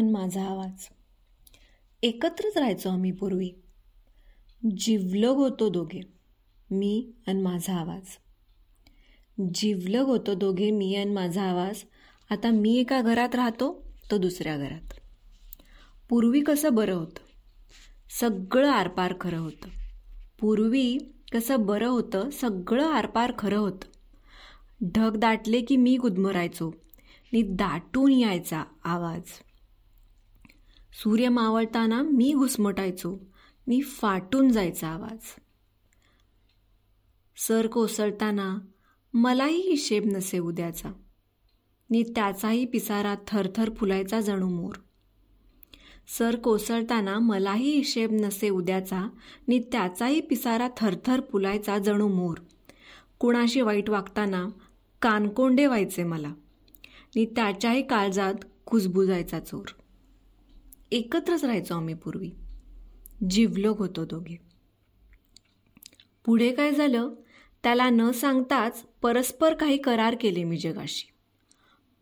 आणि माझा आवाज. एकत्रच राहायचो आम्ही पूर्वी. जिवलग होतो दोघे मी आणि माझा आवाज. जिवलग होतो दोघे मी आणि माझा आवाज. आता मी एका घरात राहतो तो दुसऱ्या घरात. पूर्वी कसं बरं होतं? सगळं आरपार खरं होतं. पूर्वी कसं बरं होतं? सगळं आरपार खरं होतं. ढग दाटले की मी गुदमरायचो. नि दाटून यायचा आवाज. सूर्य मावळताना मी घुसमटायचो. मी फाटून जायचा आवाज. सर कोसळताना मलाही हिशेब नसे उद्याचा. नी त्याचाही पिसारा थरथर फुलायचा जणू मोर. सर कोसळताना मलाही हिशेब नसे उद्याचा. नि त्याचाही पिसारा थरथर फुलायचा जणू मोर. कुणाशी वाईट वागताना कानकोंडे व्हायचे मला. नि त्याच्याही काळजात कुजबुजायचा चोर. एकत्रच राहायचो आम्ही पूर्वी. जिवलोक होतो दोघे. पुढे काय झालं? त्याला न सांगताच परस्पर काही करार केले मी जगाशी.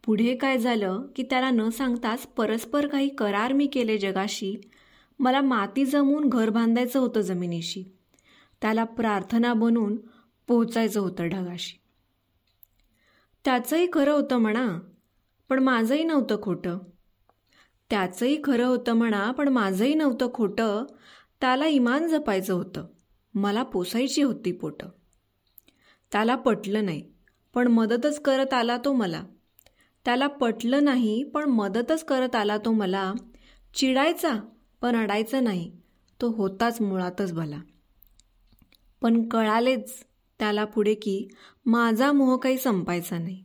पुढे काय झालं? की त्याला न सांगताच परस्पर काही करार मी केले जगाशी. मला माती जमून घर बांधायचं होतं जमिनीशी. त्याला प्रार्थना बनून पोचायचं होतं ढगाशी. त्याचंही खरं होतं म्हणा पण माझंही नव्हतं खोटं. त्याचंही खरं होतं म्हणा पण माझंही नव्हतं खोटं. त्याला इमान जपायचं होतं. मला पोसायची होती पोटं. त्याला पटलं नाही पण मदतच करत आला तो मला. त्याला पटलं नाही पण मदतच करत आला तो मला. चिडायचा पण अडायचा नाही. तो होताच मुळातच भला. पण कळालेच त्याला पुढे की माझा मोह काही संपायचा नाही.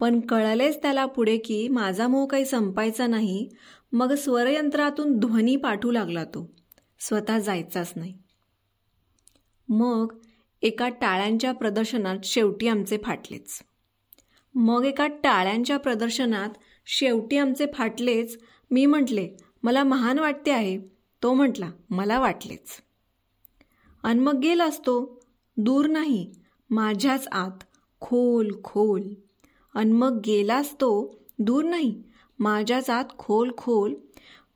पण कळलेच त्याला पुढे की माझा मोह काही संपायचा नाही. मग स्वरयंत्रातून ध्वनी पाठू लागला तो. स्वतः जायचाच नाही. मग एका टाळ्यांच्या प्रदर्शनात शेवटी आमचे फाटलेच. मग एका टाळ्यांच्या प्रदर्शनात शेवटी आमचे फाटलेच. मी म्हटले मला महान वाटते आहे. तो म्हटला मला वाटलेच. आणि मग गेलास तो. दूर नाही. माझ्याच आत खोल खोल आणि मग गेलास तो दूर नाही. माझ्याच आत खोल खोल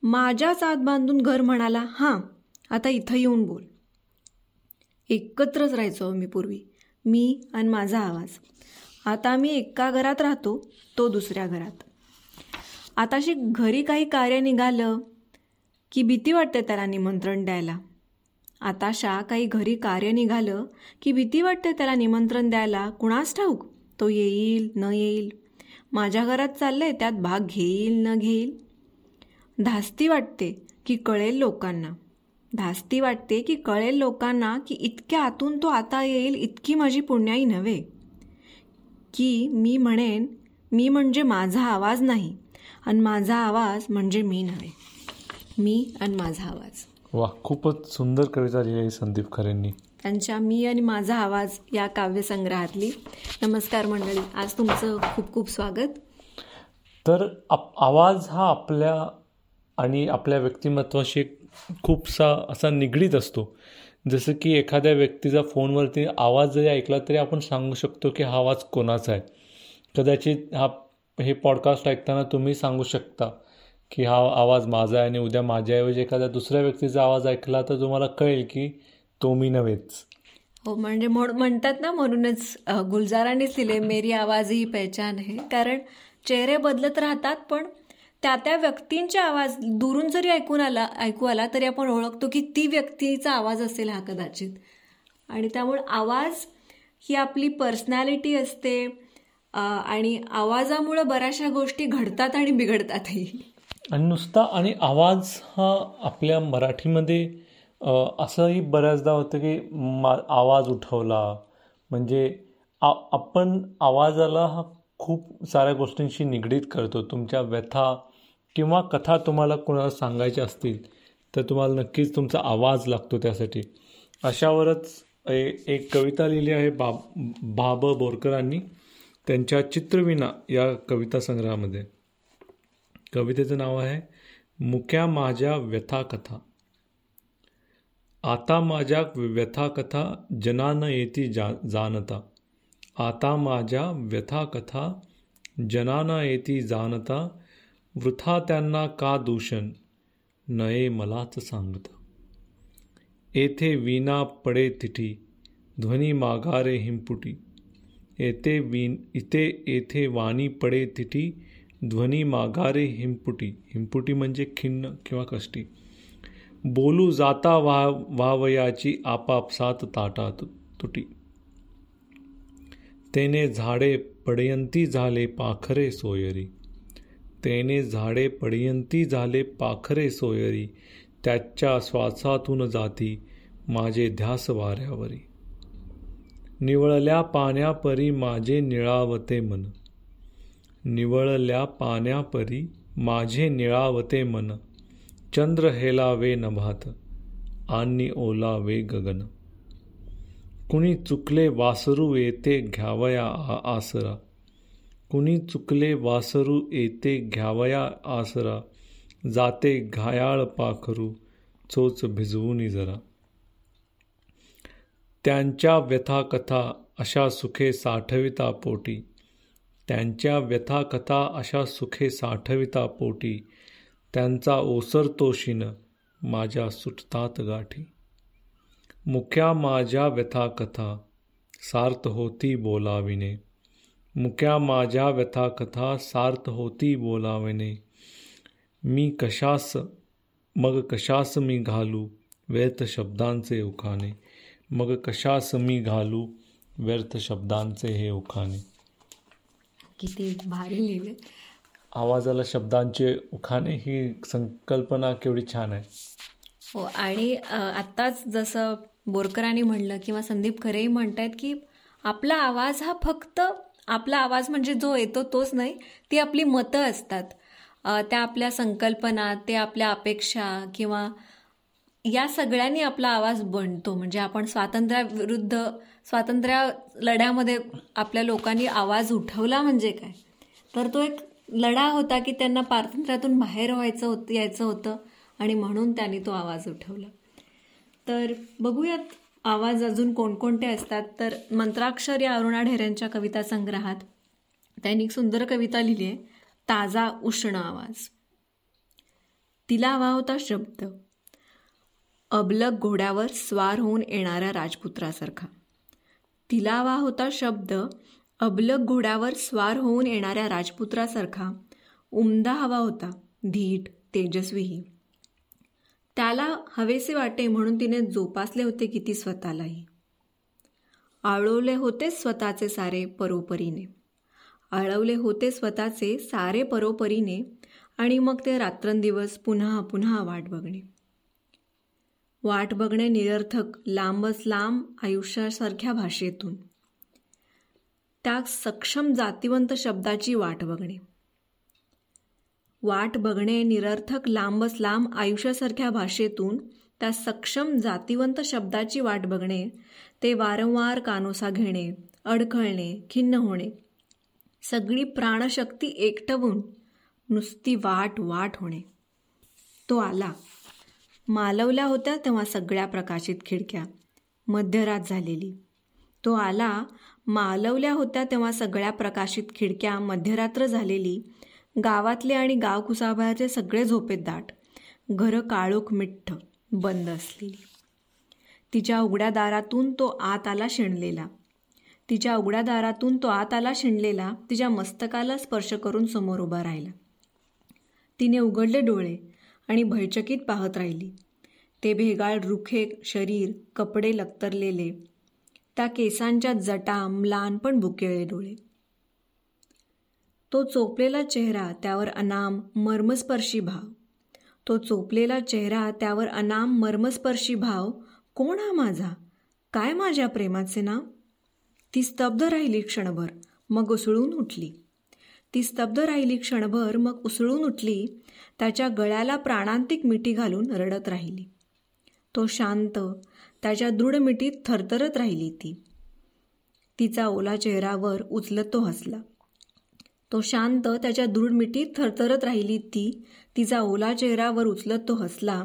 माझ्याच आत बांधून घर म्हणाला हां आता इथं येऊन बोल. एकत्रच राहायचो मी पूर्वी मी आणि माझा आवाज. आता मी एका घरात राहतो तो दुसऱ्या घरात. आताशी घरी काही कार्य निघालं की भीती वाटते त्याला निमंत्रण द्यायला. आताशा काही घरी कार्य निघालं की भीती वाटते त्याला निमंत्रण द्यायला कुणास ठाऊक? तो येईल न येईल. माझ्या घरात चाललंय त्यात भाग घेईल न घेईल. धास्ती वाटते की कळेल लोकांना. धास्ती वाटते की कळेल लोकांना की इतक्या आतून तो आता येईल इतकी माझी पुण्याई नव्हे. की मी म्हणेन मी म्हणजे माझा आवाज नाही आणि माझा आवाज म्हणजे मी नव्हे. मी आणि माझा आवाज. वा खूपच सुंदर कविता लिहिली संदीप खरेंनी. त्यांच्या मी आणि माझा आवाज या काव्यसंग्रहातली. नमस्कार मंडळी आज तुमचं खूप खूप स्वागत. तर आवाज हा आपल्या आणि आपल्या व्यक्तिमत्वाशी खूपसा असा निगडीत असतो. जसं की एखाद्या व्यक्तीचा फोनवरती आवाज जरी ऐकला तरी आपण सांगू शकतो की हा आवाज कोणाचा आहे. कदाचित हा हे पॉडकास्ट ऐकताना तुम्ही सांगू शकता की हा आवाज माझा आहे आणि उद्या माझ्याऐवजी एखाद्या दुसऱ्या व्यक्तीचा आवाज ऐकला तर तुम्हाला कळेल की तो मी नव्हेच. हो म्हणजे म्हणतात ना म्हणूनच गुलजारानेच लिहिले मेरी आवाज ही पहचान आहे. कारण चेहरे बदलत राहतात पण त्या त्या व्यक्तींचा आवाज दुरून जरी ऐकून आला ऐकू आला तरी आपण ओळखतो की ती व्यक्तीचा आवाज असेल हा कदाचित. आणि त्यामुळे आवाज ही आपली पर्सनॅलिटी असते आणि आवाजामुळे बऱ्याचशा गोष्टी घडतात आणि बिघडतातही. आणि नुसता आणि आवाज हा आपल्या मराठीमध्ये असंही बऱ्याचदा होतं की मा आवाज उठवला. म्हणजे आ आपण आवाजाला हा खूप साऱ्या गोष्टींशी निगडीत करतो. तुमच्या व्यथा किंवा कथा तुम्हाला कोणाला सांगायच्या असतील तर तुम्हाला नक्कीच तुमचा आवाज लागतो त्यासाठी. अशावरच एक कविता लिहिली आहे बा बाब बोरकरांनी त्यांच्या चित्रविना या कविता संग्रहामध्ये. कवितेचं नाव आहे मुक्या माझ्या व्यथा कथा. आता माझ्या व्यथा कथा जनान येती जा जानता आता माझ्या व्यथा कथा जनाना येती जानता वृथा त्यांना का दूषण? नये मलाच सांगता. येथे विना पडे तिठी ध्वनी मागारे हिंपुटी येथे विन इथे येथे वाणी पडे तिठी ध्वनी मागारे हिंपुटी हिंपुटी म्हणजे खिन्न किंवा कष्टी. बोलू जाता वा वावयाची आपापसात ताटात तुटी. तेने झाडे पडयंती झाले पाखरे सोयरी. तेने झाडे पडयंती झाले पाखरे सोयरी. त्याच्या श्वासातून जाती माझे ध्यास वाऱ्यावरी. निवळल्या पाण्यापरी माझे निळावते मन. निवळल्या पाण्यापरी माझे निळावते मन. चंद्र हेलावे नभात आणि ओलावे गगन। कुणी चुकले वासरू येते घ्यावया आसरा। कुणी चुकले वासरू येते घ्यावया आसरा। जाते घायाळ पाखरू चोच भिजवून जरा। त्यांच्या व्यथाकथा अशा सुखे साठविता पोटी। त्यांच्या व्यथाकथा अशा सुखे साठविता पोटी। त्यांचा ओसरतो शिन माझ्या सुटतात गाठी. मुख्या माझ्या व्यथाकथा सार्थ होती बोलाविने मुख्या माझ्या व्यथाकथा सार्थ होती बोलाविने मी कशास मग कशास मी घालू व्यर्थ शब्दांचे उखाणे. मग कशास मी घालू व्यर्थ शब्दांचे हे उखाणे. किती भारी लिहिले आवाजाला शब्दांचे उखाणे ही संकल्पना केवढी छान आहे. हो आणि आत्ताच जसं बोरकरांनी म्हणलं किंवा संदीप खरेही म्हणतायत की आपला आवाज हा फक्त आपला आवाज म्हणजे जो येतो तोच नाही ती आपली मतं असतात. त्या आपल्या संकल्पना ते आपल्या अपेक्षा किंवा या सगळ्यांनी आपला आवाज बनतो. म्हणजे आपण स्वातंत्र्याविरुद्ध स्वातंत्र्या लढ्यामध्ये आपल्या लोकांनी आवाज उठवला म्हणजे काय? तर तो एक लढा होता की त्यांना पारतंत्र्यातून बाहेर व्हायचं होतं यायचं होतं आणि म्हणून त्यांनी तो आवाज उठवला. तर बघूयात आवाज अजून कोणकोणते असतात. तर मंत्राक्षर या अरुणा ढेऱ्यांच्या कविता संग्रहात त्यांनी एक सुंदर कविता लिहिली आहे. ताजा उष्ण आवाज. तिला हवा होता शब्द. अबलक घोड्यावर स्वार होऊन येणाऱ्या राजपुत्रासारखा. तिला हवा होता शब्द. अबलक घोड्यावर स्वार होऊन येणाऱ्या राजपुत्रासारखा उमदा हवा होता धीट तेजस्वीही. त्याला हवेसे वाटे म्हणून तिने जोपासले होते किती स्वतःलाही. आळवले होते स्वतःचे सारे परोपरीने. आळवले होते स्वतःचे सारे परोपरीने आणि मग ते रात्रंदिवस पुन्हा पुन्हा वाट बघणे. वाट बघणे निरर्थक लांबच लांब आयुष्यासारख्या भाषेतून. त्या सक्षम जातिवंत शब्दाची वाट बघणे. वाट बघणे निरर्थक लांबच लांब आयुष्यासारख्या भाषेतून त्या सक्षम जातिवंत शब्दाची वाट बघणे ते वारंवार कानोसा घेणे अडखळणे खिन्न होणे. सगळी प्राणशक्ती एकटवून नुसती वाट वाट होणे. तो आला. मालवल्या होत्या तेव्हा सगळ्या प्रकाशित खिडक्या. मध्यरात झालेली. तो आला मालवल्या होत्या तेव्हा सगळ्या प्रकाशित खिडक्या मध्यरात्र झालेली गावातले आणि गाव कुसाबाचे सगळे झोपेत दाट घरं काळोख मिठ्ठ बंद असलेली. तिच्या उघड्या दारातून तो आत आला शिणलेला. तिच्या उघड्या दारातून तो आत आला शिणलेला तिच्या मस्तकाला स्पर्श करून समोर उभा राहिला. तिने उघडले डोळे आणि भयचकित पाहत राहिली. ते भेगाळ रुखे शरीर कपडे लक्तरलेले त्या केसांच्या जटा म्लान पण बुकेळे डोळे. तो चोपलेला चेहरा त्यावर अनाम मर्मस्पर्शी भाव. तो चोपलेला चेहरा त्यावर अनाम मर्मस्पर्शी भाव. कोण हा माझा? काय माझ्या प्रेमाचे नाव? ती स्तब्ध राहिली क्षणभर मग उसळून उठली. ती स्तब्ध राहिली क्षणभर मग उसळून उठली. त्याच्या गळ्याला प्राणांतिक मिठी घालून रडत राहिली. तो शांत त्याच्या दृढ मिठीत थरथरत राहिली ती. तिचा ओला चेहरावर उचलत तो हसला. तो शांत त्याच्या दृढ मिठीत थरथरत राहिली ती तिचा ओला चेहरावर उचलत तो हसला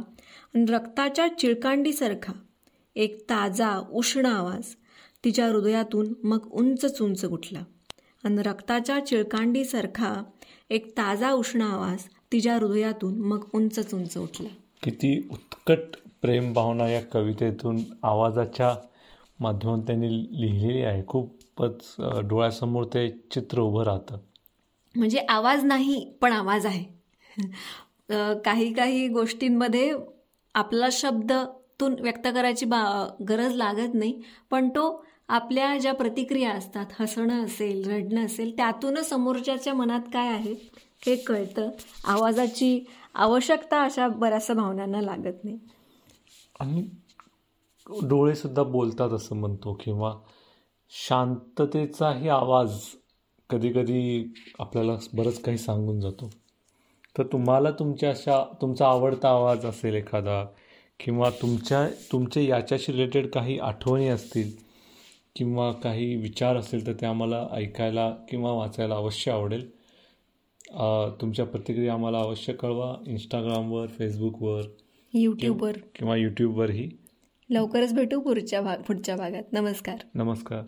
आणि रक्ताच्या चिळकांडीसारखा एक ताजा उष्ण आवाज तिच्या हृदयातून मग उंच उंच उठला आणि रक्ताच्या चिळकांडीसारखा एक ताजा उष्ण आवाज तिच्या हृदयातून मग उंच उंच उठला. किती उत्कट प्रेमभावना या कवितेतून आवाजाच्या माध्यमातून त्यांनी लिहिलेली आहे. खूपच डोळ्यासमोर ते चित्र उभं राहतं. म्हणजे आवाज नाही पण आवाज आहे. काही काही गोष्टींमध्ये आपला शब्दातून व्यक्त करायची बा गरज लागत नाही पण तो आपल्या ज्या प्रतिक्रिया असतात हसणं असेल रडणं असेल त्यातूनच समोरच्याच्या मनात काय आहे हे कळतं. आवाजाची आवश्यकता अशा बऱ्याचशा भावनांना लागत नाही. आणि डोळेसुद्धा बोलतात असं म्हणतो किंवा शांततेचाही आवाज कधीकधी आपल्याला बरंच काही सांगून जातो. तर तुम्हाला तुमच्या अशा तुमचा आवडता आवाज असेल एखादा किंवा तुमच्या तुमचे याच्याशी रिलेटेड काही आठवणी असतील किंवा काही विचार असेल तर ते आम्हाला ऐकायला किंवा वाचायला अवश्य आवडेल. तुमच्या प्रतिक्रिया आम्हाला अवश्य कळवा. इंस्टाग्रामवर फेसबुकवर यूट्यूबवर. किंवा यूट्यूबवरही. लवकरच भेटू पुढच्या भाग पुढच्या भागात. नमस्कार. नमस्कार.